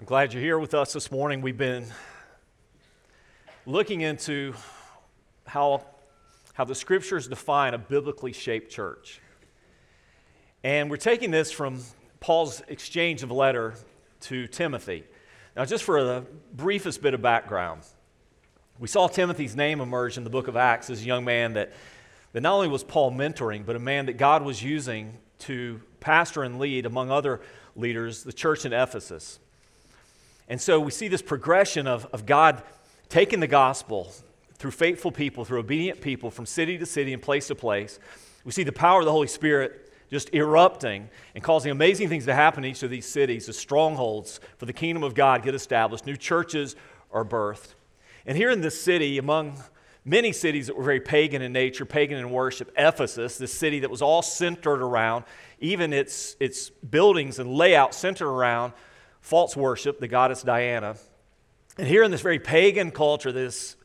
I'm glad you're here with us this morning. We've been looking into how, how the scriptures define a biblically shaped church. And we're taking this from Paul's exchange of letter to Timothy. Now, just for the briefest bit of background, we saw Timothy's name emerge in the book of Acts as a young man that, that not only was Paul mentoring, but a man that God was using to pastor and lead, among other leaders, the church in Ephesus. And so we see this progression of, of God taking the gospel through faithful people, through obedient people, from city to city and place to place. We see the power of the Holy Spirit just erupting and causing amazing things to happen in each of these cities as strongholds for the kingdom of God get established, new churches are birthed. And here in this city, among many cities that were very pagan in nature, pagan in worship, Ephesus, this city that was all centered around, even its, its buildings and layout centered around false worship, the goddess Diana. And here in this very pagan culture, this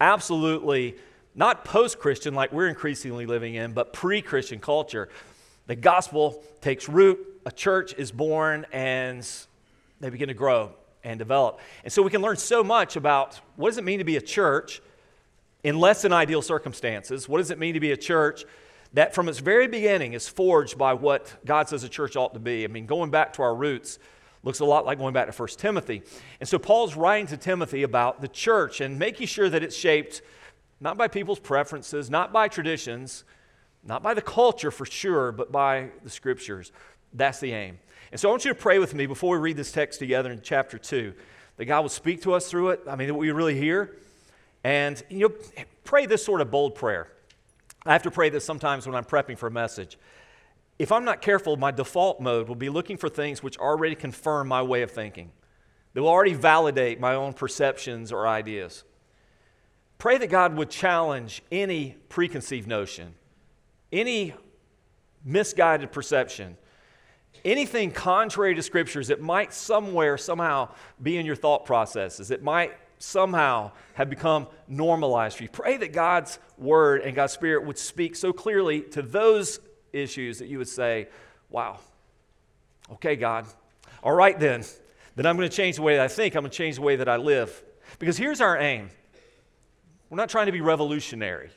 absolutely not post Christian like we're increasingly living in, but pre Christian culture, the gospel takes root, a church is born, and they begin to grow and develop. And so we can learn so much about what does it mean to be a church in less than ideal circumstances? What does it mean to be a church that from its very beginning is forged by what God says a church ought to be? I mean, going back to our roots, Looks a lot like going back to 1 Timothy. And so Paul's writing to Timothy about the church and making sure that it's shaped not by people's preferences, not by traditions, not by the culture for sure, but by the scriptures. That's the aim. And so I want you to pray with me before we read this text together in chapter 2 that God will speak to us through it. I mean, that we really hear. And you know, pray this sort of bold prayer. I have to pray this sometimes when I'm prepping for a message if I'm not careful, my default mode will be looking for things which already confirm my way of thinking, that will already validate my own perceptions or ideas. Pray that God would challenge any preconceived notion, any misguided perception, anything contrary to scriptures that might somewhere, somehow be in your thought processes, that might somehow have become normalized for you. Pray that God's word and God's spirit would speak so clearly to those issues that you would say, wow, okay, God, all right then, then I'm going to change the way that I think, I'm going to change the way that I live. Because here's our aim we're not trying to be revolutionary,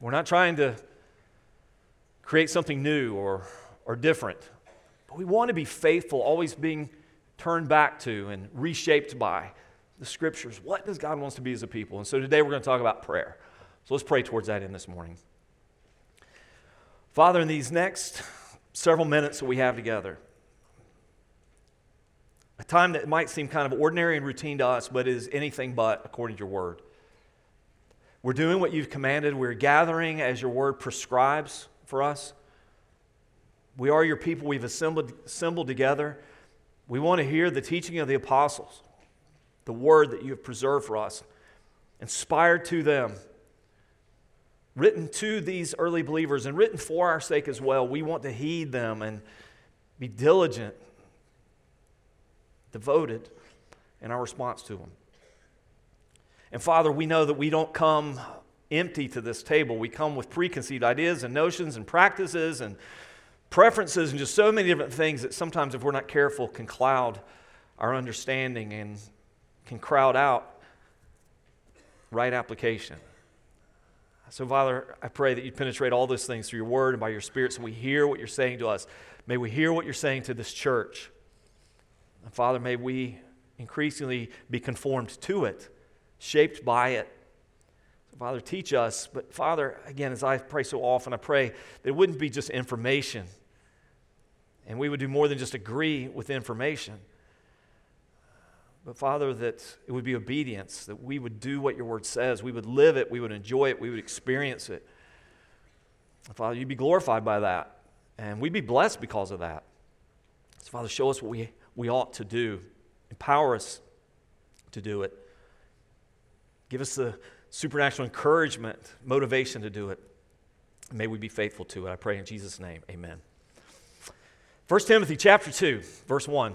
we're not trying to create something new or, or different, but we want to be faithful, always being turned back to and reshaped by the scriptures. What does God wants to be as a people? And so today we're going to talk about prayer. So let's pray towards that in this morning. Father, in these next several minutes that we have together, a time that might seem kind of ordinary and routine to us, but is anything but according to your word. We're doing what you've commanded. We're gathering as your word prescribes for us. We are your people. We've assembled, assembled together. We want to hear the teaching of the apostles, the word that you have preserved for us, inspired to them written to these early believers and written for our sake as well. We want to heed them and be diligent, devoted in our response to them. And Father, we know that we don't come empty to this table. We come with preconceived ideas and notions and practices and preferences and just so many different things that sometimes, if we're not careful, can cloud our understanding and can crowd out right application. So, Father, I pray that you penetrate all those things through your word and by your spirit so we hear what you're saying to us. May we hear what you're saying to this church. And Father, may we increasingly be conformed to it, shaped by it. So, Father, teach us. But, Father, again, as I pray so often, I pray that it wouldn't be just information, and we would do more than just agree with information. But Father, that it would be obedience, that we would do what your word says. We would live it, we would enjoy it, we would experience it. Father, you'd be glorified by that. And we'd be blessed because of that. So, Father, show us what we, we ought to do. Empower us to do it. Give us the supernatural encouragement, motivation to do it. May we be faithful to it. I pray in Jesus' name. Amen. 1 Timothy chapter 2, verse 1.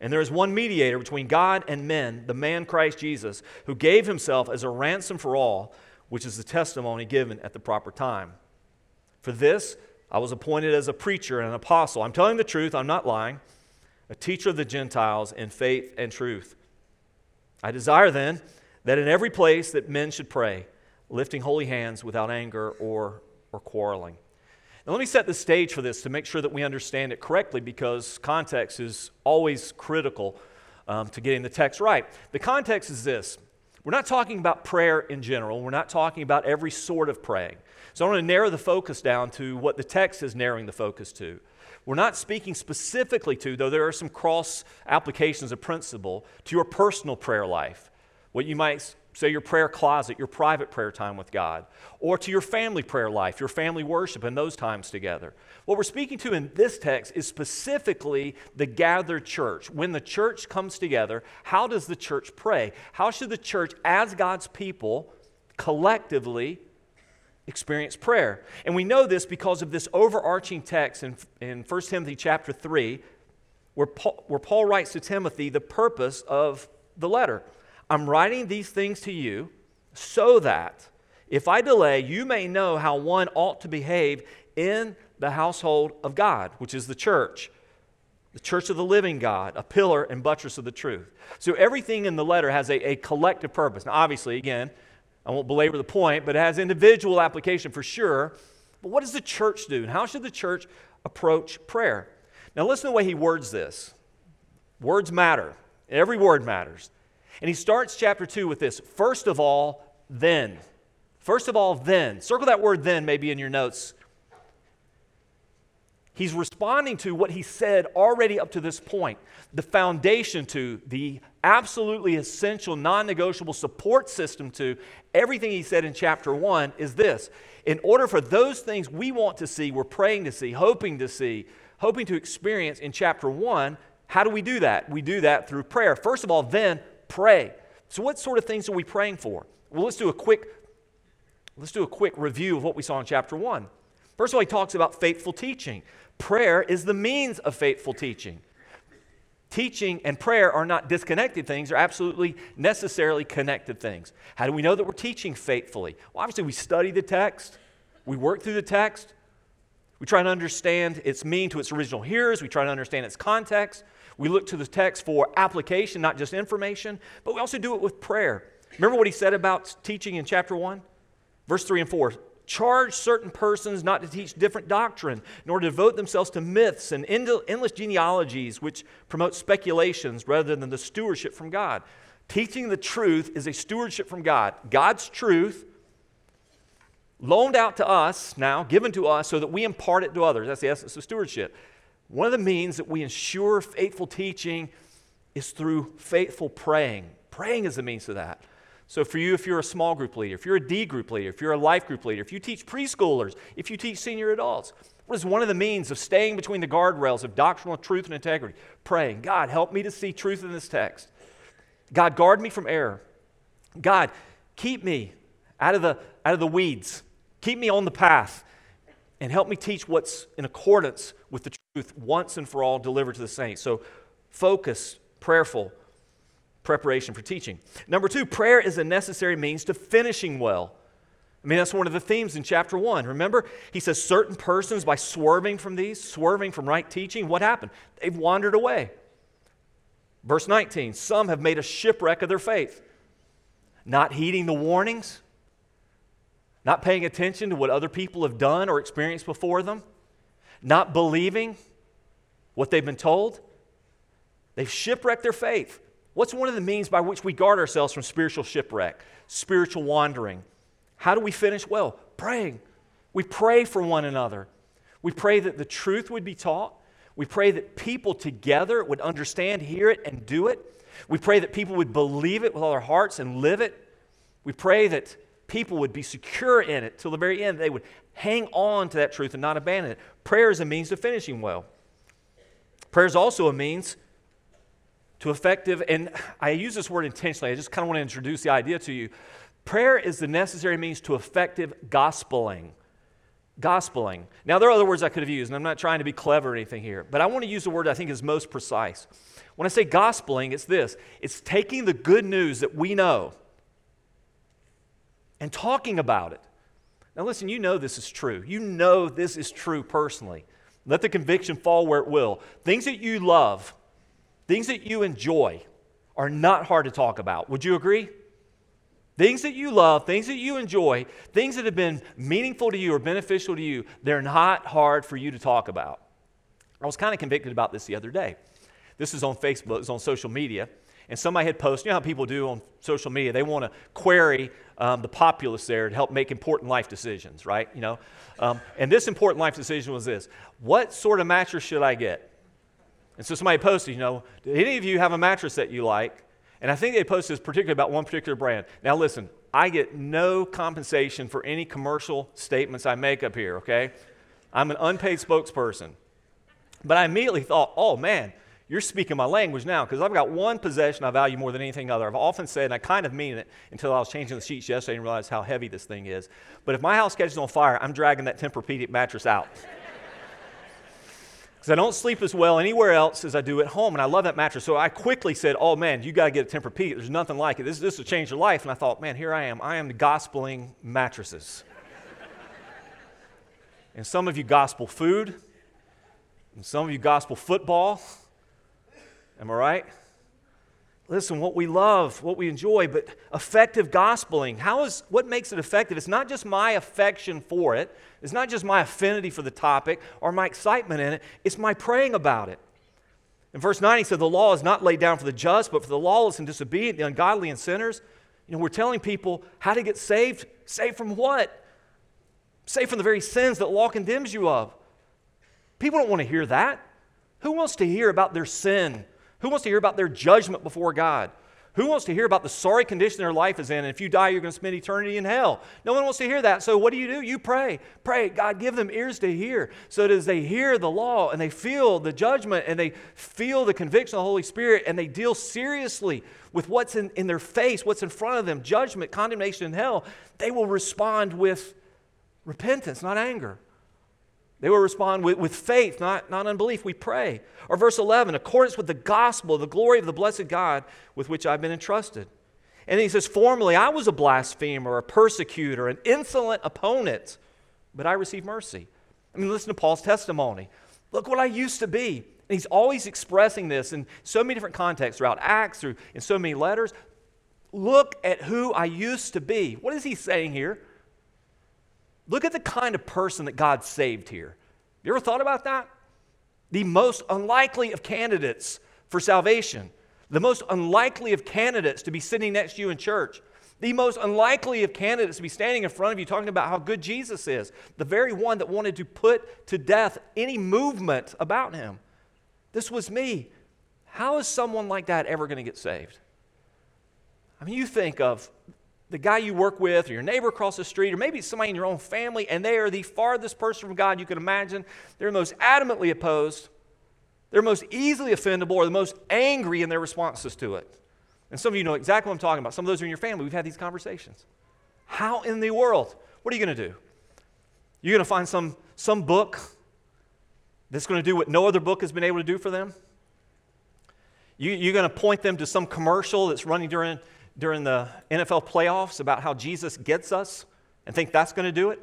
and there is one mediator between God and men, the man Christ Jesus, who gave himself as a ransom for all, which is the testimony given at the proper time. For this, I was appointed as a preacher and an apostle. I'm telling the truth, I'm not lying, a teacher of the Gentiles in faith and truth. I desire then that in every place that men should pray, lifting holy hands without anger or, or quarreling. Now, let me set the stage for this to make sure that we understand it correctly because context is always critical um, to getting the text right. The context is this we're not talking about prayer in general, we're not talking about every sort of praying. So I want to narrow the focus down to what the text is narrowing the focus to. We're not speaking specifically to, though there are some cross applications of principle, to your personal prayer life what you might say your prayer closet, your private prayer time with God, or to your family prayer life, your family worship, and those times together. What we're speaking to in this text is specifically the gathered church. When the church comes together, how does the church pray? How should the church, as God's people, collectively experience prayer? And we know this because of this overarching text in, in 1 Timothy chapter 3, where Paul, where Paul writes to Timothy the purpose of the letter. I'm writing these things to you so that if I delay, you may know how one ought to behave in the household of God, which is the church, the church of the living God, a pillar and buttress of the truth. So everything in the letter has a, a collective purpose. Now, obviously, again, I won't belabor the point, but it has individual application for sure. But what does the church do? And how should the church approach prayer? Now, listen to the way he words this. Words matter. Every word matters. And he starts chapter 2 with this first of all, then. First of all, then. Circle that word then maybe in your notes. He's responding to what he said already up to this point the foundation to, the absolutely essential, non negotiable support system to everything he said in chapter 1 is this. In order for those things we want to see, we're praying to see, hoping to see, hoping to experience in chapter 1, how do we do that? We do that through prayer. First of all, then pray. So, what sort of things are we praying for? Well, let's do a quick let's do a quick review of what we saw in chapter 1. First of all, he talks about faithful teaching. Prayer is the means of faithful teaching. Teaching and prayer are not disconnected things, they're absolutely necessarily connected things. How do we know that we're teaching faithfully? Well, obviously, we study the text, we work through the text, we try to understand its meaning to its original hearers, we try to understand its context, we look to the text for application, not just information, but we also do it with prayer. Remember what he said about teaching in chapter 1? Verse 3 and 4 charge certain persons not to teach different doctrine, nor to devote themselves to myths and endless genealogies which promote speculations rather than the stewardship from God. Teaching the truth is a stewardship from God. God's truth loaned out to us now, given to us, so that we impart it to others. That's the essence of stewardship. One of the means that we ensure faithful teaching is through faithful praying. Praying is the means to that. So, for you, if you're a small group leader, if you're a D group leader, if you're a life group leader, if you teach preschoolers, if you teach senior adults, what is one of the means of staying between the guardrails of doctrinal truth and integrity? Praying, God, help me to see truth in this text. God, guard me from error. God, keep me out of the, out of the weeds. Keep me on the path and help me teach what's in accordance with the truth once and for all delivered to the saints. So, focus, prayerful preparation for teaching. Number two, prayer is a necessary means to finishing well. I mean, that's one of the themes in chapter one. Remember, he says certain persons, by swerving from these, swerving from right teaching, what happened? They've wandered away. Verse 19, some have made a shipwreck of their faith, not heeding the warnings, not paying attention to what other people have done or experienced before them, not believing what they've been told. They've shipwrecked their faith. What's one of the means by which we guard ourselves from spiritual shipwreck, spiritual wandering? How do we finish well? Praying. We pray for one another. We pray that the truth would be taught. We pray that people together would understand, hear it, and do it. We pray that people would believe it with all their hearts and live it. We pray that people would be secure in it till the very end. They would hang on to that truth and not abandon it. Prayer is a means of finishing well. Prayer is also a means to effective, and I use this word intentionally, I just kind of want to introduce the idea to you. Prayer is the necessary means to effective gospeling. Gospeling. Now, there are other words I could have used, and I'm not trying to be clever or anything here, but I want to use the word I think is most precise. When I say gospeling, it's this it's taking the good news that we know and talking about it. Now, listen, you know this is true. You know this is true personally. Let the conviction fall where it will. Things that you love, things that you enjoy, are not hard to talk about. Would you agree? Things that you love, things that you enjoy, things that have been meaningful to you or beneficial to you, they're not hard for you to talk about. I was kind of convicted about this the other day. This is on Facebook, it's on social media. And somebody had posted, you know how people do on social media, they want to query um, the populace there to help make important life decisions, right? You know, um, and this important life decision was this: What sort of mattress should I get? And so somebody posted, you know, do any of you have a mattress that you like? And I think they posted this particularly about one particular brand. Now listen, I get no compensation for any commercial statements I make up here. Okay, I'm an unpaid spokesperson. But I immediately thought, oh man, you're speaking my language now because I've got one possession I value more than anything other. I've often said, and I kind of mean it until I was changing the sheets yesterday and realized how heavy this thing is. But if my house catches on fire, I'm dragging that Tempur-Pedic mattress out. Because I don't sleep as well anywhere else as I do at home, and I love that mattress. So I quickly said, Oh man, you got to get a Tempur-Pedic. There's nothing like it. This, this will change your life. And I thought, Man, here I am. I am gospeling mattresses. and some of you gospel food, and some of you gospel football. Am I right? Listen, what we love, what we enjoy, but effective gospeling. How is what makes it effective? It's not just my affection for it. It's not just my affinity for the topic or my excitement in it. It's my praying about it. In verse 9, he said, The law is not laid down for the just, but for the lawless and disobedient, the ungodly and sinners. You know, we're telling people how to get saved. Saved from what? Saved from the very sins that law condemns you of. People don't want to hear that. Who wants to hear about their sin? Who wants to hear about their judgment before God? Who wants to hear about the sorry condition their life is in? And if you die, you're going to spend eternity in hell. No one wants to hear that. So what do you do? You pray. Pray. God, give them ears to hear. So that as they hear the law and they feel the judgment and they feel the conviction of the Holy Spirit and they deal seriously with what's in, in their face, what's in front of them, judgment, condemnation, and hell, they will respond with repentance, not anger. They will respond with, with faith, not, not unbelief. We pray. Or verse 11, accordance with the gospel, the glory of the blessed God with which I've been entrusted. And he says, Formerly I was a blasphemer, a persecutor, an insolent opponent, but I received mercy. I mean, listen to Paul's testimony. Look what I used to be. And he's always expressing this in so many different contexts throughout Acts, through in so many letters. Look at who I used to be. What is he saying here? Look at the kind of person that God saved here. You ever thought about that? The most unlikely of candidates for salvation, the most unlikely of candidates to be sitting next to you in church, the most unlikely of candidates to be standing in front of you talking about how good Jesus is, the very one that wanted to put to death any movement about him. This was me. How is someone like that ever going to get saved? I mean, you think of the guy you work with, or your neighbor across the street, or maybe somebody in your own family, and they are the farthest person from God you can imagine. They're the most adamantly opposed, they're most easily offendable, or the most angry in their responses to it. And some of you know exactly what I'm talking about. Some of those are in your family. We've had these conversations. How in the world? What are you going to do? You're going to find some, some book that's going to do what no other book has been able to do for them? You, you're going to point them to some commercial that's running during during the NFL playoffs about how Jesus gets us and think that's going to do it?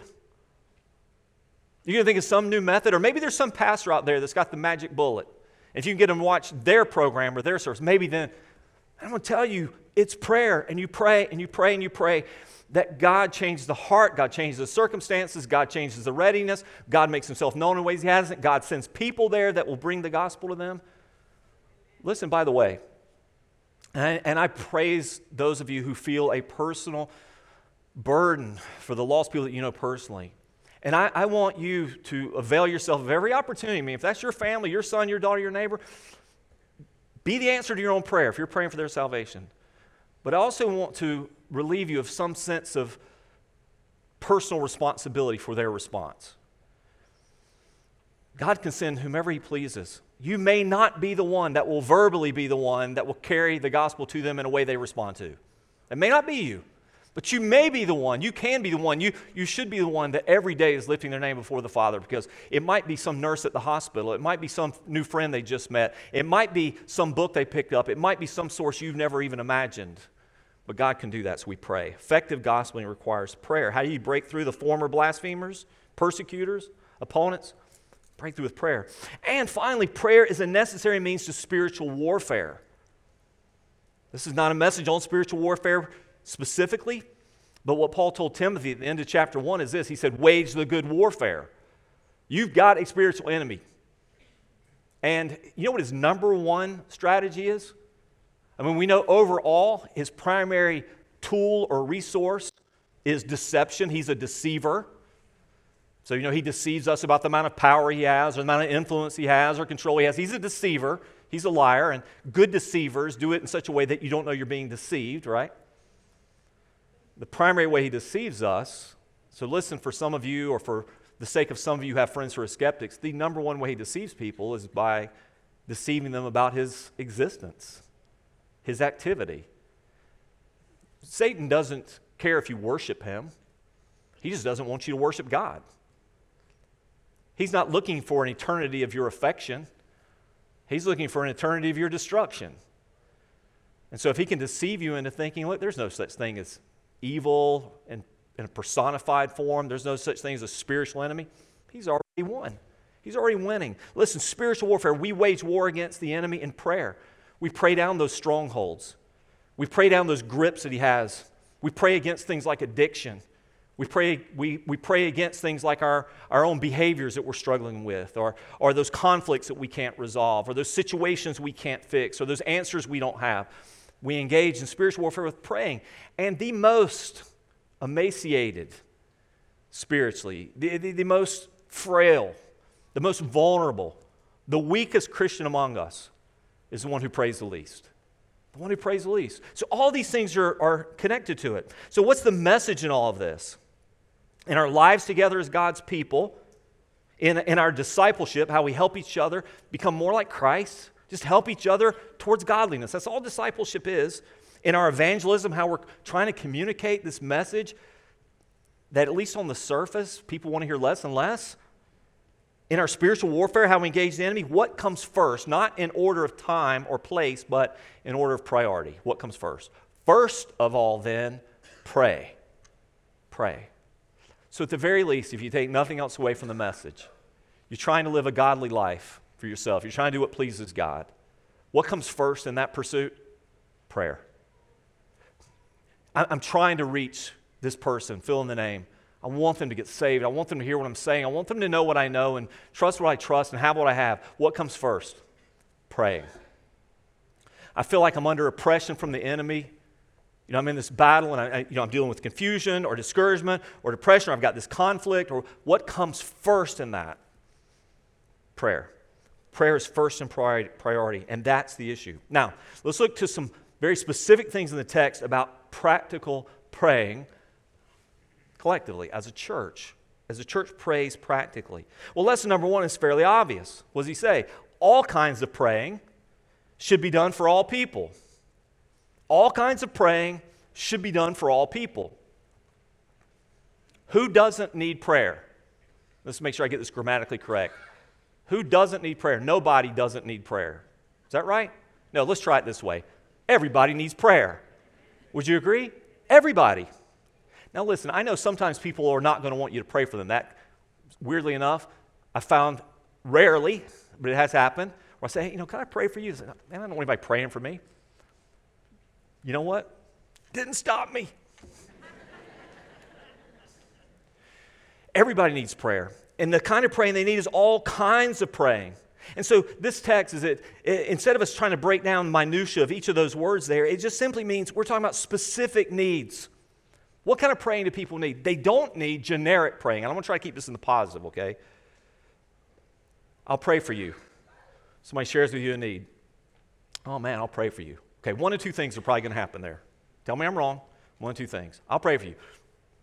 You're going to think of some new method, or maybe there's some pastor out there that's got the magic bullet. If you can get them to watch their program or their service, maybe then I'm going to tell you it's prayer, and you pray and you pray and you pray that God changes the heart, God changes the circumstances, God changes the readiness, God makes himself known in ways he hasn't, God sends people there that will bring the gospel to them. Listen, by the way, and, and I praise those of you who feel a personal burden for the lost people that you know personally. And I, I, want you to avail yourself of every opportunity. I mean, if that's your family, your son, your daughter, your neighbor, be the answer to your own prayer if you're praying for their salvation. But I also want to relieve you of some sense of personal responsibility for their response. God can send whomever He pleases. You may not be the one that will verbally be the one that will carry the gospel to them in a way they respond to. It may not be you. But you may be the one, you can be the one, you, you should be the one that every day is lifting their name before the Father because it might be some nurse at the hospital, it might be some new friend they just met, it might be some book they picked up, it might be some source you've never even imagined. But God can do that, so we pray. Effective gospeling requires prayer. How do you break through the former blasphemers, persecutors, opponents? Break through with prayer. And finally, prayer is a necessary means to spiritual warfare. This is not a message on spiritual warfare specifically, but what Paul told Timothy at the end of chapter 1 is this He said, Wage the good warfare. You've got a spiritual enemy. And you know what his number one strategy is? I mean, we know overall his primary tool or resource is deception. He's a deceiver. So, you know, he deceives us about the amount of power he has, or the amount of influence he has, or control he has. He's a deceiver. He's a liar. And good deceivers do it in such a way that you don't know you're being deceived, right? The primary way he deceives us, so listen for some of you, or for the sake of some of you who have friends who are skeptics, the number one way he deceives people is by deceiving them about his existence, his activity. Satan doesn't care if you worship him, he just doesn't want you to worship God. He's not looking for an eternity of your affection, he's looking for an eternity of your destruction. And so, if he can deceive you into thinking, look, there's no such thing as evil in, in a personified form, there's no such thing as a spiritual enemy, he's already won. He's already winning. Listen, spiritual warfare, we wage war against the enemy in prayer. We pray down those strongholds. We pray down those grips that he has. We pray against things like addiction. We pray, we, we pray against things like our, our own behaviors that we're struggling with, or, or those conflicts that we can't resolve, or those situations we can't fix, or those answers we don't have. We engage in spiritual warfare with praying. And the most emaciated spiritually, the, the, the most frail, the most vulnerable, the weakest Christian among us is the one who prays the least. The one who prays the least. So, all these things are, are connected to it. So, what's the message in all of this? In our lives together as God's people, in, in our discipleship, how we help each other become more like Christ, just help each other towards godliness. That's all discipleship is. In our evangelism, how we're trying to communicate this message that, at least on the surface, people want to hear less and less. In our spiritual warfare, how we engage the enemy, what comes first? Not in order of time or place, but in order of priority. What comes first? First of all, then, pray. Pray. So, at the very least, if you take nothing else away from the message, you're trying to live a godly life for yourself. You're trying to do what pleases God. What comes first in that pursuit? Prayer. I'm trying to reach this person, fill in the name. I want them to get saved. I want them to hear what I'm saying. I want them to know what I know and trust what I trust and have what I have. What comes first? Praying. I feel like I'm under oppression from the enemy. You know, I'm in this battle and I, you know, I'm dealing with confusion or discouragement or depression or I've got this conflict or what comes first in that? Prayer. Prayer is first in priority, and that's the issue. Now, let's look to some very specific things in the text about practical praying collectively as a church. As a church prays practically. Well, lesson number one is fairly obvious. What does he say? All kinds of praying should be done for all people. All kinds of praying should be done for all people. Who doesn't need prayer? Let's make sure I get this grammatically correct. Who doesn't need prayer? Nobody doesn't need prayer. Is that right? No, let's try it this way. Everybody needs prayer. Would you agree? Everybody. Now, listen, I know sometimes people are not going to want you to pray for them. That, weirdly enough, I found rarely, but it has happened, where I say, hey, you know, can I pray for you? Say, Man, I don't want anybody praying for me. You know what? Didn't stop me. Everybody needs prayer. And the kind of praying they need is all kinds of praying. And so this text is it, instead of us trying to break down minutia of each of those words there, it just simply means we're talking about specific needs. What kind of praying do people need? They don't need generic praying. And I'm going to try to keep this in the positive, okay? I'll pray for you. Somebody shares with you a need. Oh man, I'll pray for you. Okay, one of two things are probably going to happen there. Tell me I'm wrong. One of two things. I'll pray for you.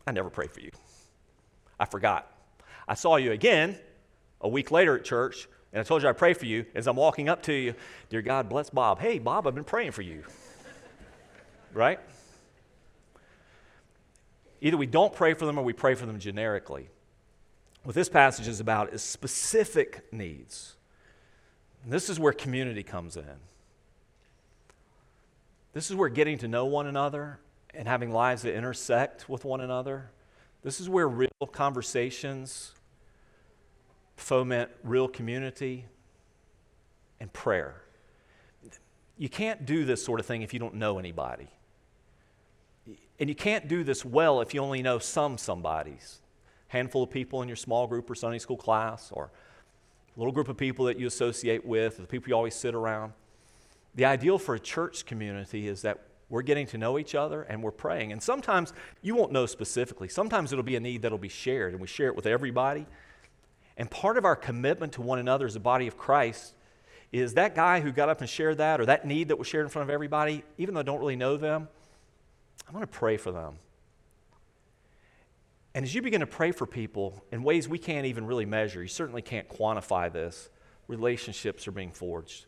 I never pray for you. I forgot. I saw you again a week later at church, and I told you I pray for you. As I'm walking up to you, dear God, bless Bob. Hey, Bob, I've been praying for you. right? Either we don't pray for them or we pray for them generically. What this passage is about is specific needs. And this is where community comes in. This is where getting to know one another and having lives that intersect with one another, this is where real conversations foment real community and prayer. You can't do this sort of thing if you don't know anybody. And you can't do this well if you only know some somebodies. Handful of people in your small group or Sunday school class, or a little group of people that you associate with, the people you always sit around. The ideal for a church community is that we're getting to know each other and we're praying. And sometimes you won't know specifically. Sometimes it'll be a need that'll be shared, and we share it with everybody. And part of our commitment to one another as a body of Christ is that guy who got up and shared that, or that need that was shared in front of everybody, even though I don't really know them, I'm going to pray for them. And as you begin to pray for people in ways we can't even really measure, you certainly can't quantify this, relationships are being forged.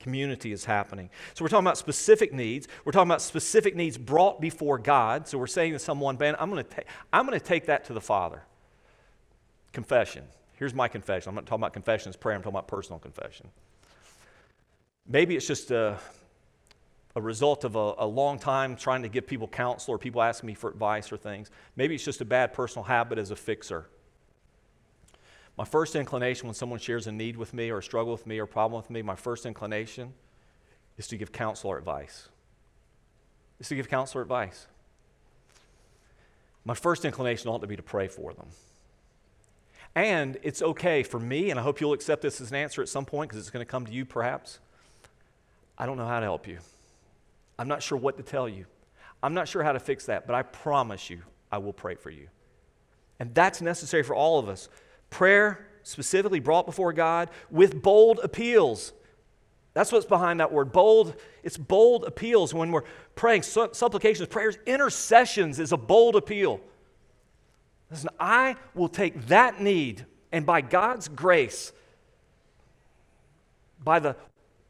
Community is happening. So, we're talking about specific needs. We're talking about specific needs brought before God. So, we're saying to someone, Ben, I'm going to, I'm going to take that to the Father. Confession. Here's my confession. I'm not talking about confession as prayer, I'm talking about personal confession. Maybe it's just a, a result of a, a, long time trying to give people counsel or people asking me for advice or things. Maybe it's just a bad personal habit as a fixer. My first inclination when someone shares a need with me or a struggle with me or a problem with me, my first inclination is to give counsel or advice. Is to give counsel or advice. My first inclination ought to be to pray for them. And it's okay for me, and I hope you'll accept this as an answer at some point because it's going to come to you perhaps. I don't know how to help you. I'm not sure what to tell you. I'm not sure how to fix that, but I promise you I will pray for you. And that's necessary for all of us. Prayer, specifically brought before God, with bold appeals. That's what's behind that word. Bold, it's bold appeals when we're praying. Supplications, prayers, intercessions is a bold appeal. Listen, I will take that need, and by God's grace, by the,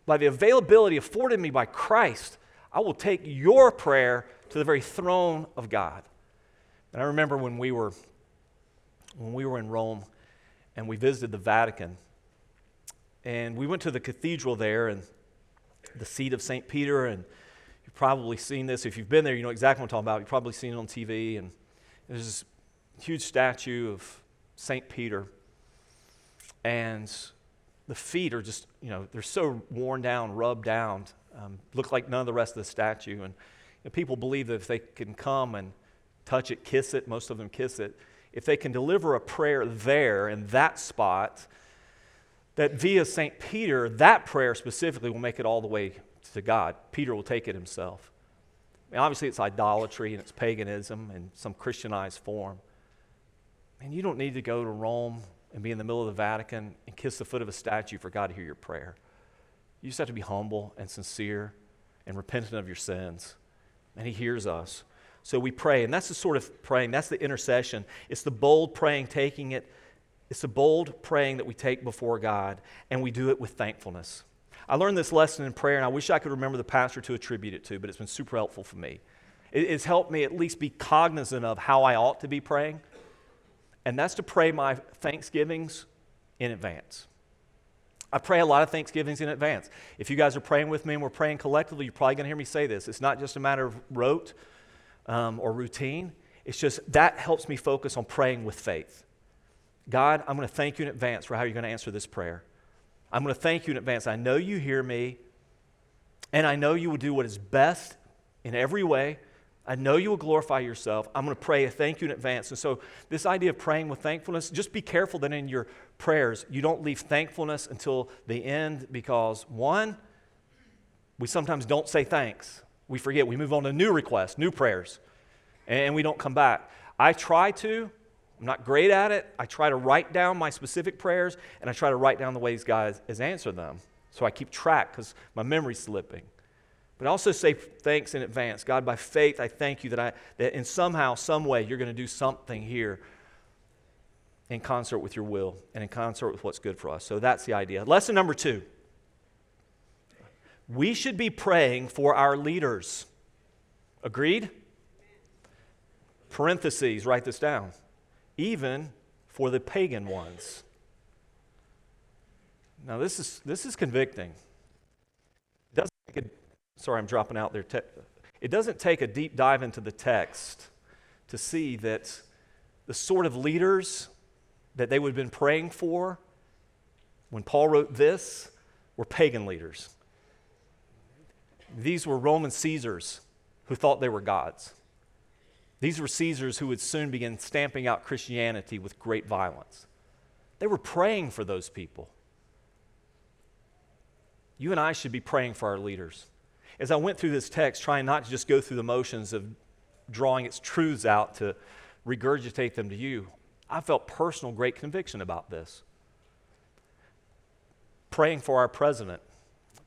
by the availability afforded me by Christ, I will take your prayer to the very throne of God. And I remember when we were when we were in Rome and we visited the Vatican. And we went to the cathedral there and the seat of St. Peter. And you've probably seen this. If you've been there, you know exactly what I'm talking about. You've probably seen it on TV. And there's this huge statue of St. Peter. And the feet are just, you know, they're so worn down, rubbed down, um, look like none of the rest of the statue. And you know, people believe that if they can come and touch it, kiss it, most of them kiss it, if they can deliver a prayer there in that spot, that via St. Peter, that prayer specifically will make it all the way to God. Peter will take it himself. I mean, obviously, it's idolatry and it's paganism in some Christianized form. And you don't need to go to Rome and be in the middle of the Vatican and kiss the foot of a statue for God to hear your prayer. You just have to be humble and sincere and repentant of your sins. And He hears us. So we pray, and that's the sort of praying, that's the intercession. It's the bold praying, taking it, it's the bold praying that we take before God, and we do it with thankfulness. I learned this lesson in prayer, and I wish I could remember the pastor to attribute it to, but it's been super helpful for me. It's helped me at least be cognizant of how I ought to be praying, and that's to pray my thanksgivings in advance. I pray a lot of Thanksgivings in advance. If you guys are praying with me and we're praying collectively, you're probably going to hear me say this. It's not just a matter of rote um, or routine, it's just that helps me focus on praying with faith. God, I'm going to thank you in advance for how you're going to answer this prayer. I'm going to thank you in advance. I know you hear me, and I know you will do what is best in every way I know you will glorify yourself. I'm going to pray a thank you in advance. And so, this idea of praying with thankfulness, just be careful that in your prayers you don't leave thankfulness until the end because, one, we sometimes don't say thanks. We forget. We move on to new requests, new prayers, and we don't come back. I try to. I'm not great at it. I try to write down my specific prayers and I try to write down the ways God has answered them. So I keep track because my memory's slipping. But also say thanks in advance. God, by faith, I thank you that, I, that in somehow, some way, you're going to do something here in concert with your will and in concert with what's good for us. So that's the idea. Lesson number two we should be praying for our leaders. Agreed? Parentheses, write this down. Even for the pagan ones. Now, this is, this is convicting. It doesn't take a, sorry, I'm dropping out there. It doesn't take a deep dive into the text to see that the sort of leaders that they would have been praying for when Paul wrote this were pagan leaders. These were Roman Caesars who thought they were gods. These were Caesars who would soon begin stamping out Christianity with great violence. They were praying for those people. You and I should be praying for our leaders. As I went through this text, trying not to just go through the motions of drawing its truths out to regurgitate them to you, I felt personal great conviction about this. Praying for our president,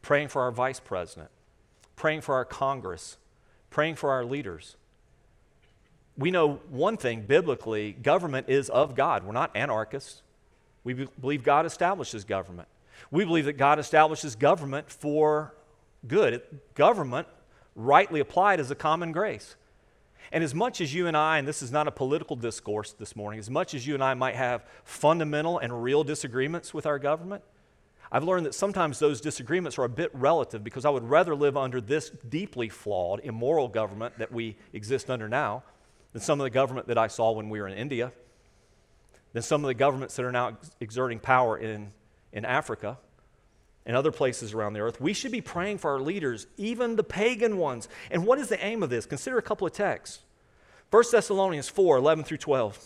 praying for our vice president, praying for our Congress, praying for our leaders. We know one thing biblically government is of God. We're not anarchists. We believe God establishes government. We believe that God establishes government for good. Government, rightly applied, is a common grace. And as much as you and I, and this is not a political discourse this morning, as much as you and I might have fundamental and real disagreements with our government, I've learned that sometimes those disagreements are a bit relative because I would rather live under this deeply flawed, immoral government that we exist under now than some of the government that I saw when we were in India, than some of the governments that are now exerting power in in Africa and other places around the earth. We should be praying for our leaders, even the pagan ones. And what is the aim of this? Consider a couple of texts 1 Thessalonians 4 11 through 12.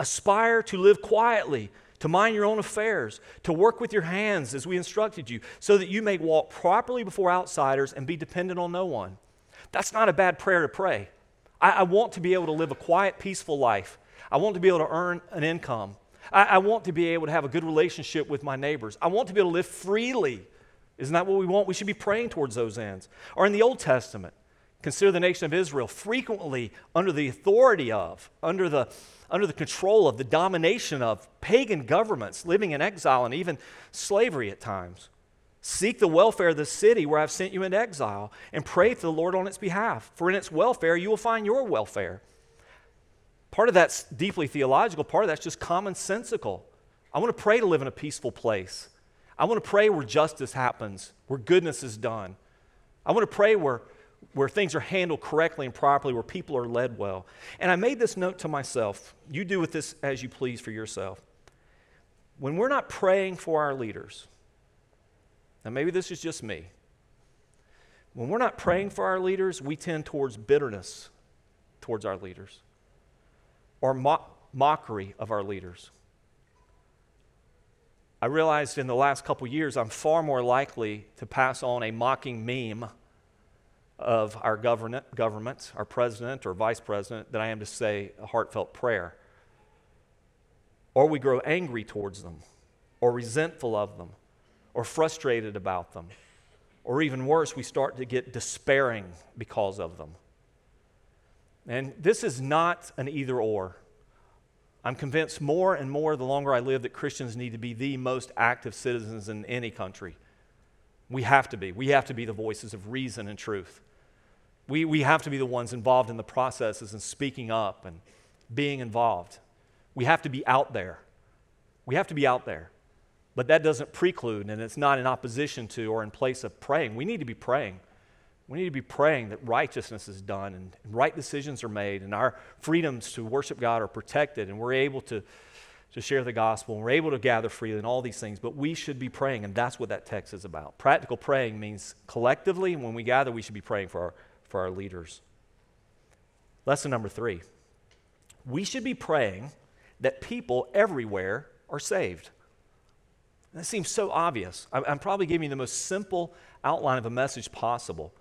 Aspire to live quietly, to mind your own affairs, to work with your hands as we instructed you, so that you may walk properly before outsiders and be dependent on no one. That's not a bad prayer to pray. I, I want to be able to live a quiet, peaceful life. I want to be able to earn an income. I, I want to be able to have a good relationship with my neighbors. I want to be able to live freely. Isn't that what we want? We should be praying towards those ends. Or in the Old Testament, consider the nation of Israel frequently under the authority of, under the, under the control of, the domination of pagan governments, living in exile and even slavery at times. Seek the welfare of the city where I've sent you into exile and pray to the Lord on its behalf. For in its welfare you will find your welfare. Part of that's deeply theological, part of that's just commonsensical. I want to pray to live in a peaceful place. I want to pray where justice happens, where goodness is done. I want to pray where, where things are handled correctly and properly, where people are led well. And I made this note to myself. You do with this as you please for yourself. When we're not praying for our leaders, now maybe this is just me. When we're not praying for our leaders, we tend towards bitterness towards our leaders or mo- mockery of our leaders. I realized in the last couple years I'm far more likely to pass on a mocking meme of our government, government, our president or vice president, than I am to say a heartfelt prayer. Or we grow angry towards them, or resentful of them, or frustrated about them, or even worse, we start to get despairing because of them. And this is not an either or. I'm convinced more and more the longer I live that Christians need to be the most active citizens in any country. We have to be. We have to be the voices of reason and truth. We, we have to be the ones involved in the processes and speaking up and being involved. We have to be out there. We have to be out there. But that doesn't preclude, and it's not in opposition to or in place of praying. We need to be praying. We need to be praying that righteousness is done and, and right decisions are made and our freedoms to worship God are protected and we're able to, to share the gospel and we're able to gather freely and all these things. But we should be praying, and that's what that text is about. Practical praying means collectively, when we gather, we should be praying for our, for our leaders. Lesson number three we should be praying that people everywhere are saved. That seems so obvious. I'm probably giving you the most simple outline of a message possible.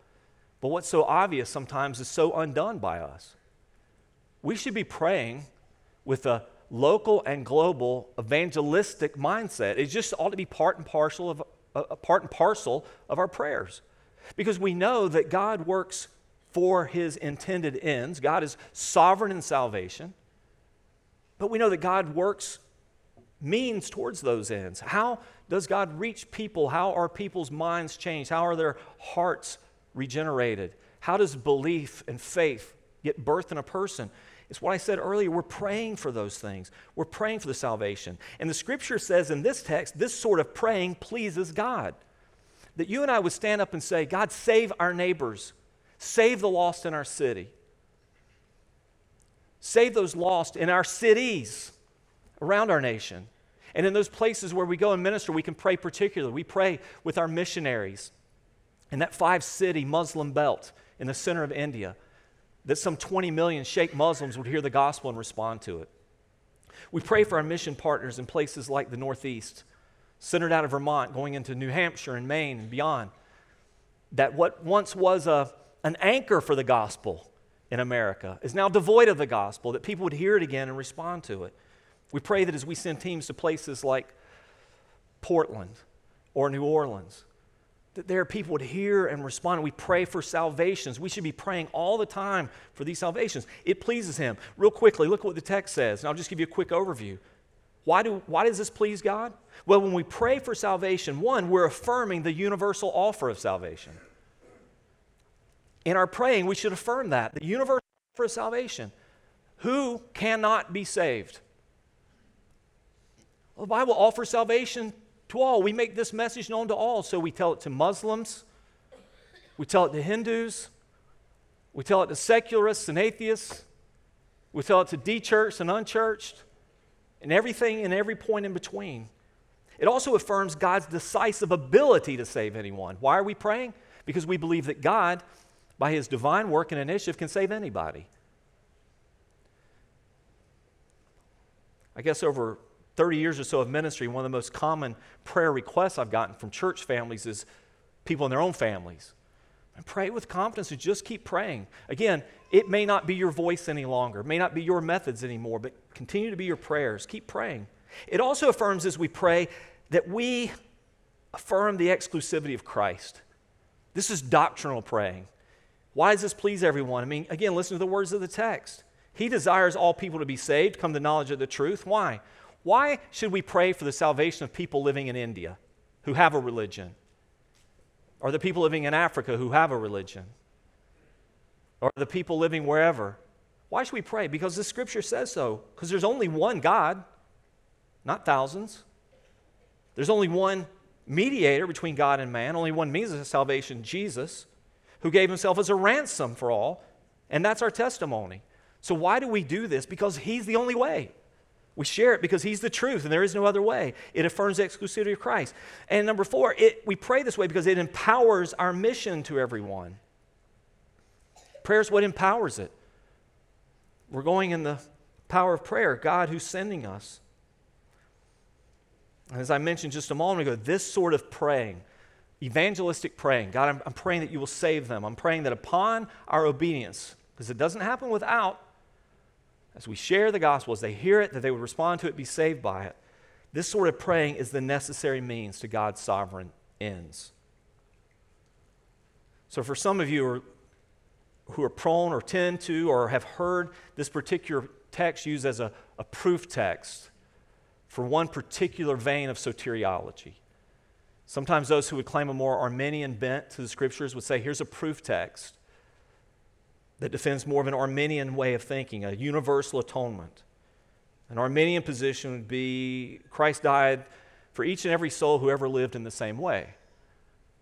But what's so obvious sometimes is so undone by us. We should be praying with a local and global evangelistic mindset. It just ought to be part and parcel of a part and parcel of our prayers. Because we know that God works for his intended ends. God is sovereign in salvation. But we know that God works means towards those ends. How does God reach people? How are people's minds changed? How are their hearts regenerated? How does belief and faith get birth in a person. It's what I said earlier. We're praying for those things. We're praying for the salvation. And the scripture says in this text, this sort of praying pleases God. That you and I would stand up and say, God, save our neighbors, save the lost in our city, save those lost in our cities around our nation. And in those places where we go and minister, we can pray particularly. We pray with our missionaries in that five city Muslim belt in the center of India that some 20 million Sheikh Muslims would hear the gospel and respond to it. We pray for our mission partners in places like the Northeast, centered out of Vermont, going into New Hampshire and Maine and beyond, that what once was a, an anchor for the gospel in America is now devoid of the gospel, that people would hear it again and respond to it. We pray that as we send teams to places like Portland or New Orleans, that there are people would hear and respond. We pray for salvations. We should be praying all the time for these salvations. It pleases Him. Real quickly, look what the text says, and I'll just give you a quick overview. Why, do, why does this please God? Well, when we pray for salvation, one, we're affirming the universal offer of salvation. In our praying, we should affirm that the universal offer of salvation. Who cannot be saved? Well, the Bible offers salvation to all. We make this message known to all. So we tell it to Muslims, we tell it to Hindus, we tell it to secularists and atheists, we tell it to de churched and unchurched, and everything and every point in between. It also affirms God's decisive ability to save anyone. Why are we praying? Because we believe that God, by his divine work and initiative, can save anybody. I guess over 30 years or so of ministry, one of the most common prayer requests I've gotten from church families is people in their own families. And pray with confidence and just keep praying. Again, it may not be your voice any longer, it may not be your methods anymore, but continue to be your prayers. Keep praying. It also affirms as we pray that we affirm the exclusivity of Christ. This is doctrinal praying. Why does this please everyone? I mean, again, listen to the words of the text. He desires all people to be saved, come to knowledge of the truth. Why? Why should we pray for the salvation of people living in India who have a religion? Or the people living in Africa who have a religion? Or the people living wherever? Why should we pray? Because the scripture says so. Because there's only one God, not thousands. There's only one mediator between God and man, only one means of salvation, Jesus, who gave himself as a ransom for all. And that's our testimony. So, why do we do this? Because he's the only way. We share it because He's the truth and there is no other way. It affirms the exclusivity of Christ. And number four, it, we pray this way because it empowers our mission to everyone. Prayer is what empowers it. We're going in the power of prayer, God who's sending us. And as I mentioned just a moment ago, this sort of praying, evangelistic praying, God, I'm, I'm praying that you will save them. I'm praying that upon our obedience, because it doesn't happen without as we share the gospel, as they hear it, that they would respond to it, be saved by it. This sort of praying is the necessary means to God's sovereign ends. So, for some of you who are, who are prone or tend to or have heard this particular text used as a, a proof text for one particular vein of soteriology, sometimes those who would claim a more Arminian bent to the scriptures would say, here's a proof text that defends more of an Arminian way of thinking, a universal atonement. An Arminian position would be Christ died for each and every soul who ever lived in the same way.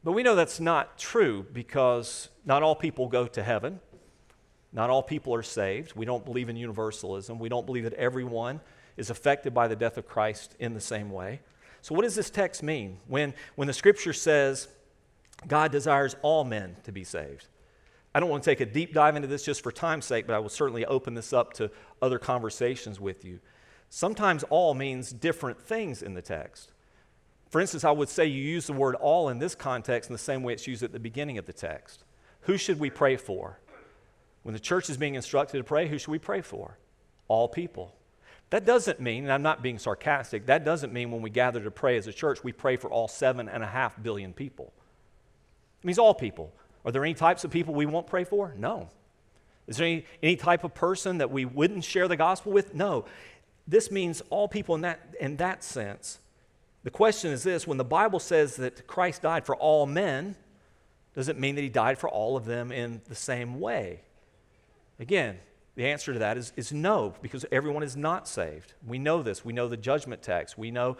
But we know that's not true because not all people go to heaven. Not all people are saved. We don't believe in universalism. We don't believe that everyone is affected by the death of Christ in the same way. So, what does this text mean when, when the scripture says God desires all men to be saved? I don't want to take a deep dive into this just for time's sake, but I will certainly open this up to other conversations with you. Sometimes all means different things in the text. For instance, I would say you use the word all in this context in the same way it's used at the beginning of the text. Who should we pray for? When the church is being instructed to pray, who should we pray for? All people. That doesn't mean, and I'm not being sarcastic, that doesn't mean when we gather to pray as a church, we pray for all seven and a half billion people. It means all people. Are there any types of people we won't pray for? No. Is there any, any type of person that we wouldn't share the gospel with? No. This means all people in that, in that sense. The question is this when the Bible says that Christ died for all men, does it mean that he died for all of them in the same way? Again, the answer to that is, is no, because everyone is not saved. We know this. We know the judgment text. We know,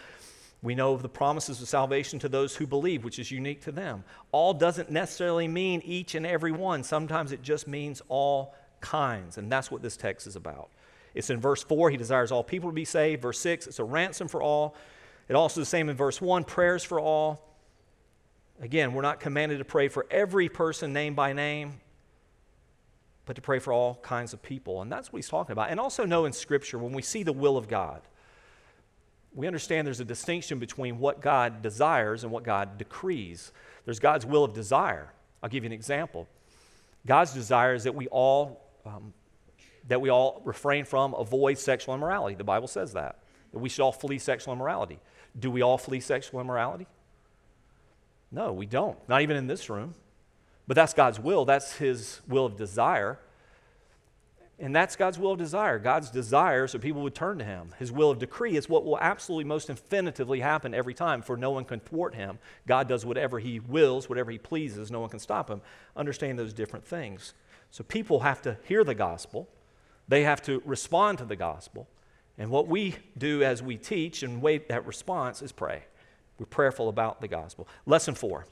we know of the promises of salvation to those who believe, which is unique to them. All doesn't necessarily mean each and every one. Sometimes it just means all kinds. And that's what this text is about. It's in verse 4, he desires all people to be saved. Verse 6, it's a ransom for all. It also the same in verse 1, prayers for all. Again, we're not commanded to pray for every person name by name, but to pray for all kinds of people. And that's what he's talking about. And also know in Scripture, when we see the will of God, we understand there's a distinction between what God desires and what God decrees. There's God's will of desire. I'll give you an example. God's desire is that we all um, that we all refrain from, avoid sexual immorality. The Bible says that. That we should all flee sexual immorality. Do we all flee sexual immorality? No, we don't. Not even in this room. But that's God's will. That's His will of desire. And that's God's will of desire. God's desire so people would turn to Him. His will of decree is what will absolutely most infinitively happen every time, for no one can thwart Him. God does whatever He wills, whatever He pleases. No one can stop Him. Understand those different things. So people have to hear the gospel, they have to respond to the gospel. And what we do as we teach and wait that response is pray. We're prayerful about the gospel. Lesson four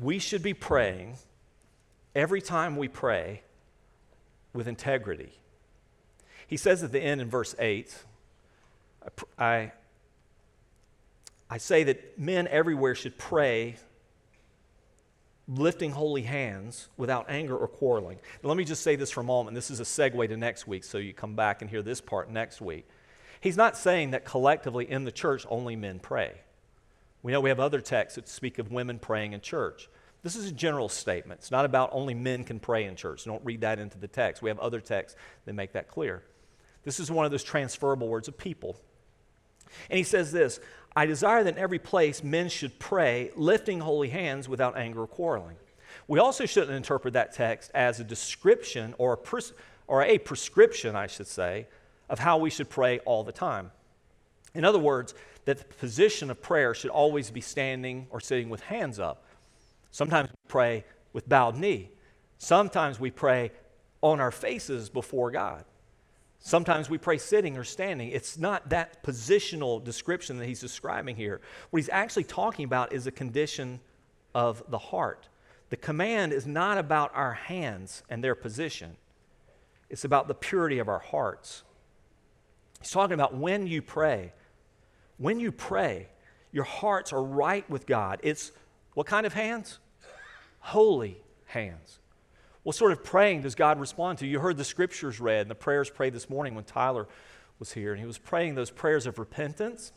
we should be praying every time we pray with integrity. He says at the end in verse 8, I, I say that men everywhere should pray lifting holy hands without anger or quarreling. Now, let me just say this for a moment. This is a segue to next week, so you come back and hear this part next week. He's not saying that collectively in the church only men pray. We know we have other texts that speak of women praying in church. This is a general statement. It's not about only men can pray in church. Don't read that into the text. We have other texts that make that clear. This is one of those transferable words of people. And he says this I desire that in every place men should pray, lifting holy hands without anger or quarreling. We also shouldn't interpret that text as a description or a, pres- or a prescription, I should say, of how we should pray all the time. In other words, that the position of prayer should always be standing or sitting with hands up. Sometimes we pray with bowed knee. Sometimes we pray on our faces before God. Sometimes we pray sitting or standing. It's not that positional description that he's describing here. What he's actually talking about is a condition of the heart. The command is not about our hands and their position, it's about the purity of our hearts. He's talking about when you pray. When you pray, your hearts are right with God. It's what kind of hands? Holy hands. What sort of praying does God respond to? You heard the scriptures read and the prayers prayed this morning when Tyler was here, and he was praying those prayers of repentance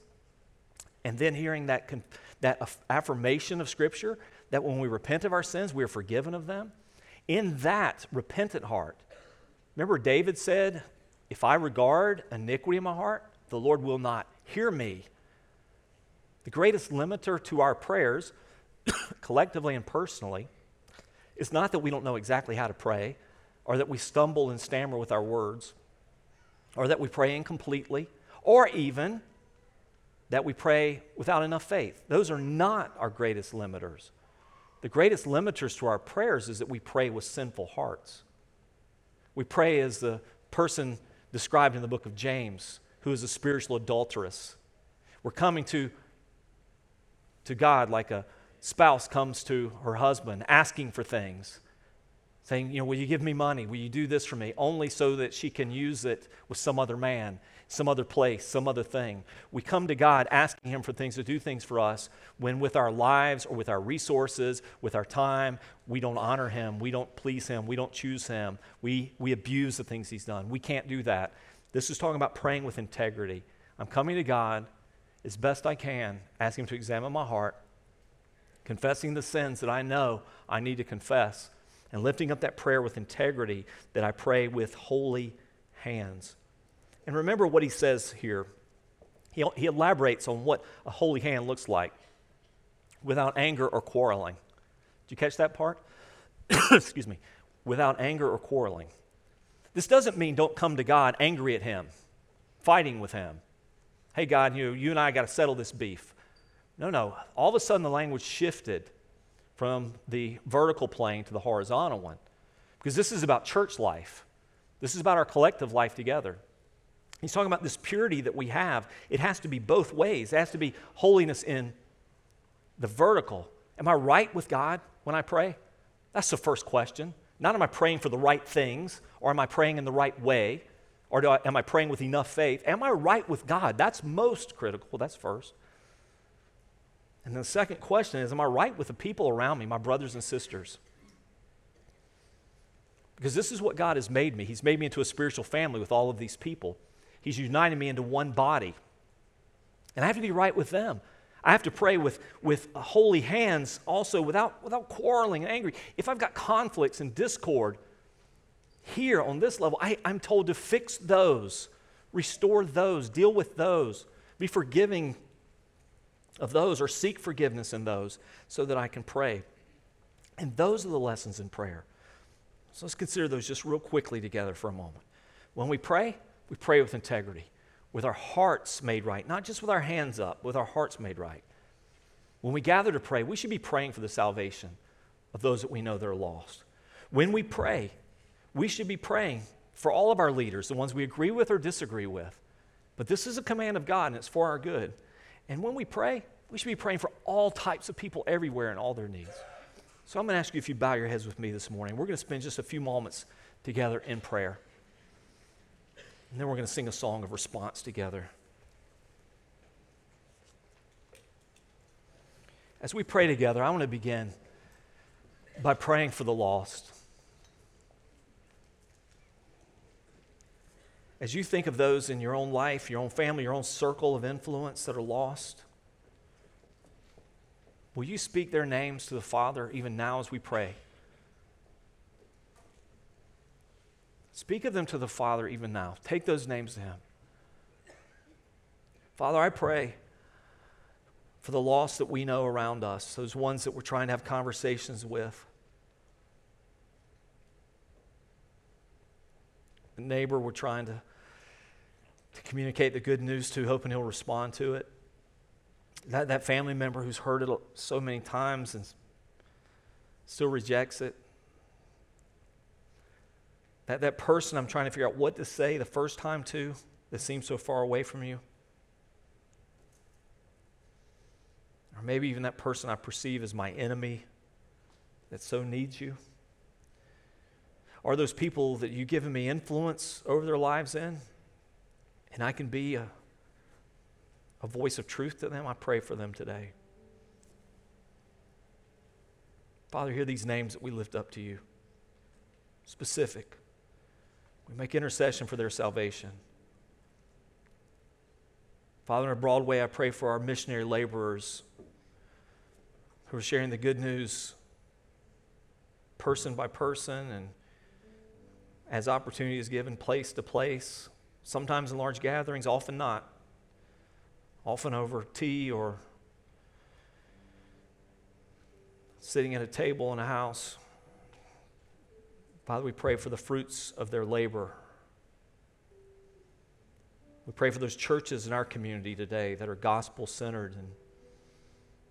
and then hearing that, that affirmation of Scripture that when we repent of our sins, we are forgiven of them. In that repentant heart, remember David said, If I regard iniquity in my heart, the Lord will not hear me. The greatest limiter to our prayers, collectively and personally, it's not that we don't know exactly how to pray, or that we stumble and stammer with our words, or that we pray incompletely, or even that we pray without enough faith. Those are not our greatest limiters. The greatest limiters to our prayers is that we pray with sinful hearts. We pray as the person described in the book of James, who is a spiritual adulteress. We're coming to, to God like a spouse comes to her husband asking for things, saying, You know, will you give me money? Will you do this for me? Only so that she can use it with some other man, some other place, some other thing. We come to God asking Him for things to do things for us when, with our lives or with our resources, with our time, we don't honor Him, we don't please Him, we don't choose Him, we, we abuse the things He's done. We can't do that. This is talking about praying with integrity. I'm coming to God as best I can, asking Him to examine my heart confessing the sins that I know I need to confess, and lifting up that prayer with integrity that I pray with holy hands. And remember what he says here. He, he elaborates on what a holy hand looks like without anger or quarreling. Did you catch that part? Excuse me. Without anger or quarreling. This doesn't mean don't come to God angry at Him, fighting with Him. Hey, God, you, you and I got to settle this beef. No, no. All of a sudden, the language shifted from the vertical plane to the horizontal one. Because this is about church life, this is about our collective life together. He's talking about this purity that we have. It has to be both ways. It has to be holiness in the vertical. Am I right with God when I pray? That's the first question. Not am I praying for the right things, or am I praying in the right way, or I, am I praying with enough faith? Am I right with God? That's most critical. That's first. And the second question is Am I right with the people around me, my brothers and sisters? Because this is what God has made me. He's made me into a spiritual family with all of these people. He's united me into one body. And I have to be right with them. I have to pray with, with holy hands also without, without quarreling and angry. If I've got conflicts and discord here on this level, I, I'm told to fix those, restore those, deal with those, be forgiving of those, or seek forgiveness in those so that I can pray. And those are the lessons in prayer. So let's consider those just real quickly together for a moment. When we pray, we pray with integrity, with our hearts made right, not just with our hands up, with our hearts made right. When we gather to pray, we should be praying for the salvation of those that we know that are lost. When we pray, we should be praying for all of our leaders, the ones we agree with or disagree with. But this is a command of God and it's for our good. And when we pray, we should be praying for all types of people everywhere and all their needs. So I'm going to ask you if you bow your heads with me this morning. We're going to spend just a few moments together in prayer. And then we're going to sing a song of response together. As we pray together, I want to begin by praying for the lost. As you think of those in your own life, your own family, your own circle of influence that are lost, will you speak their names to the Father even now as we pray? Speak of them to the Father even now. Take those names to Him. Father, I pray for the lost that we know around us, those ones that we're trying to have conversations with. The neighbor we're trying to, to communicate the good news to, hoping he'll respond to it. That, that family member who's heard it so many times and still rejects it. That, that person I'm trying to figure out what to say the first time to that seems so far away from you. Or maybe even that person I perceive as my enemy that so needs you. Are those people that you've given me influence over their lives in? And I can be a, a voice of truth to them? I pray for them today. Father, hear these names that we lift up to you. Specific. We make intercession for their salvation. Father, in a broad way, I pray for our missionary laborers who are sharing the good news person by person and as opportunity is given, place to place, sometimes in large gatherings, often not, often over tea or sitting at a table in a house. Father, we pray for the fruits of their labor. We pray for those churches in our community today that are gospel centered and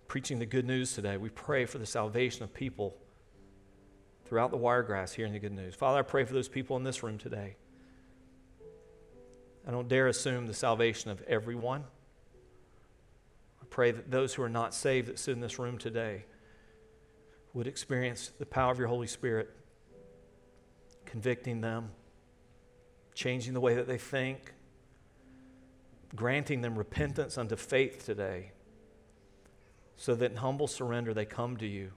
preaching the good news today. We pray for the salvation of people throughout the wiregrass hearing the good news. Father, I pray for those people in this room today. I don't dare assume the salvation of everyone. I pray that those who are not saved that sit in this room today would experience the power of your Holy Spirit convicting them, changing the way that they think, granting them repentance unto faith today, so that in humble surrender they come to you.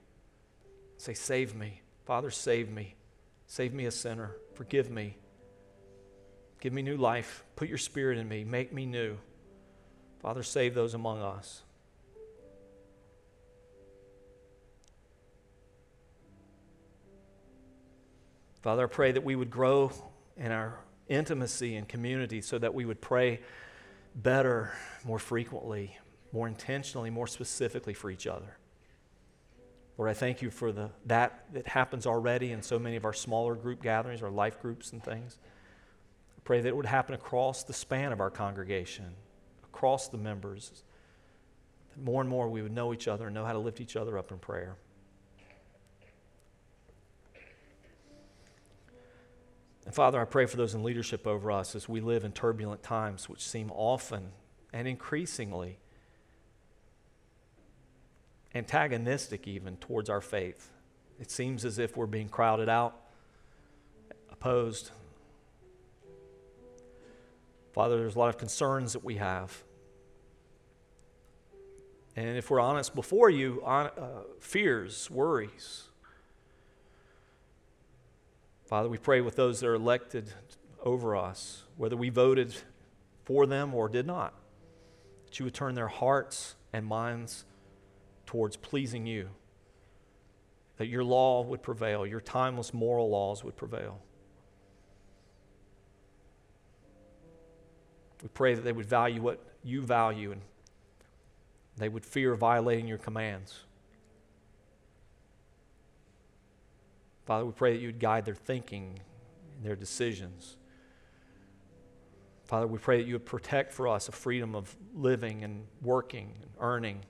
Say, Save me. Father, save me. Save me a sinner. Forgive me. Give me new life. Put your spirit in me. Make me new. Father, save those among us. Father, I pray that we would grow in our intimacy and community so that we would pray better, more frequently, more intentionally, more specifically for each other. Lord, I thank you for the, that that happens already in so many of our smaller group gatherings, our life groups and things. Pray that it would happen across the span of our congregation, across the members. That more and more we would know each other and know how to lift each other up in prayer. And Father, I pray for those in leadership over us as we live in turbulent times, which seem often and increasingly antagonistic even towards our faith. It seems as if we're being crowded out, opposed. Father, there's a lot of concerns that we have. And if we're honest before you, uh, fears, worries. Father, we pray with those that are elected over us, whether we voted for them or did not, that you would turn their hearts and minds towards pleasing you, that your law would prevail, your timeless moral laws would prevail. We pray that they would value what you value and they would fear violating your commands. Father, we pray that you would guide their thinking and their decisions. Father, we pray that you would protect for us a freedom of living and working and earning.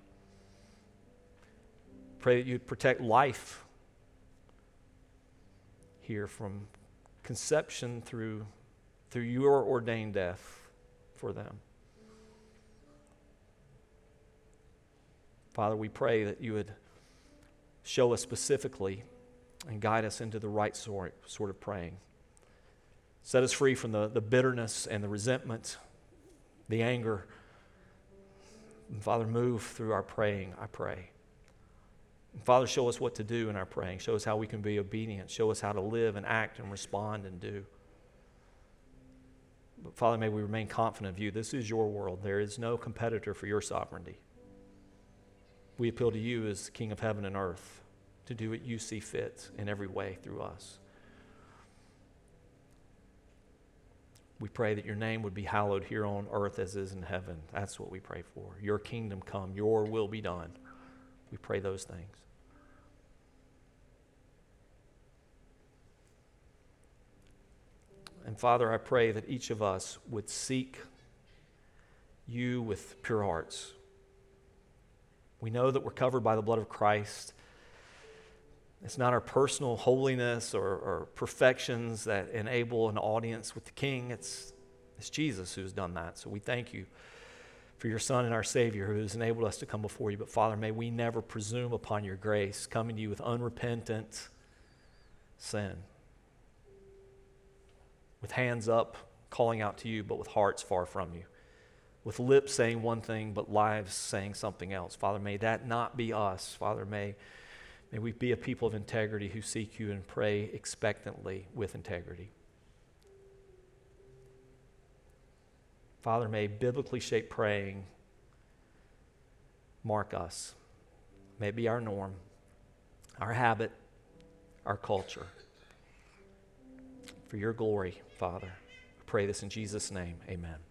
Pray that you'd protect life here from conception through, through your ordained death for them. Father, we pray that you would show us specifically and guide us into the right sort, sort of praying. Set us free from the, the bitterness and the resentment, the anger. And Father, move through our praying, I pray. And Father, show us what to do in our praying. Show us how we can be obedient. Show us how to live and act and respond and do. But Father, may we remain confident of you. This is your world. There is no competitor for your sovereignty. We appeal to you as King of heaven and earth to do what you see fit in every way through us. We pray that your name would be hallowed here on earth as is in heaven. That's what we pray for. Your kingdom come, your will be done. We pray those things. And Father, I pray that each of us would seek you with pure hearts. We know that we're covered by the blood of Christ. It's not our personal holiness or, or, perfections that enable an audience with the King. It's, it's Jesus who's done that. So we thank you for your Son and our Savior who has enabled us to come before you. But Father, may we never presume upon your grace, coming to you with unrepentant sin, with hands up, calling out to you, but with hearts far from you with lips saying one thing, but lives saying something else. Father, may that not be us. Father, may, may we be a people of integrity who seek you and pray expectantly with integrity. Father, may biblically shaped praying mark us. May be our norm, our habit, our culture. For your glory, Father. We pray this in Jesus' name. Amen.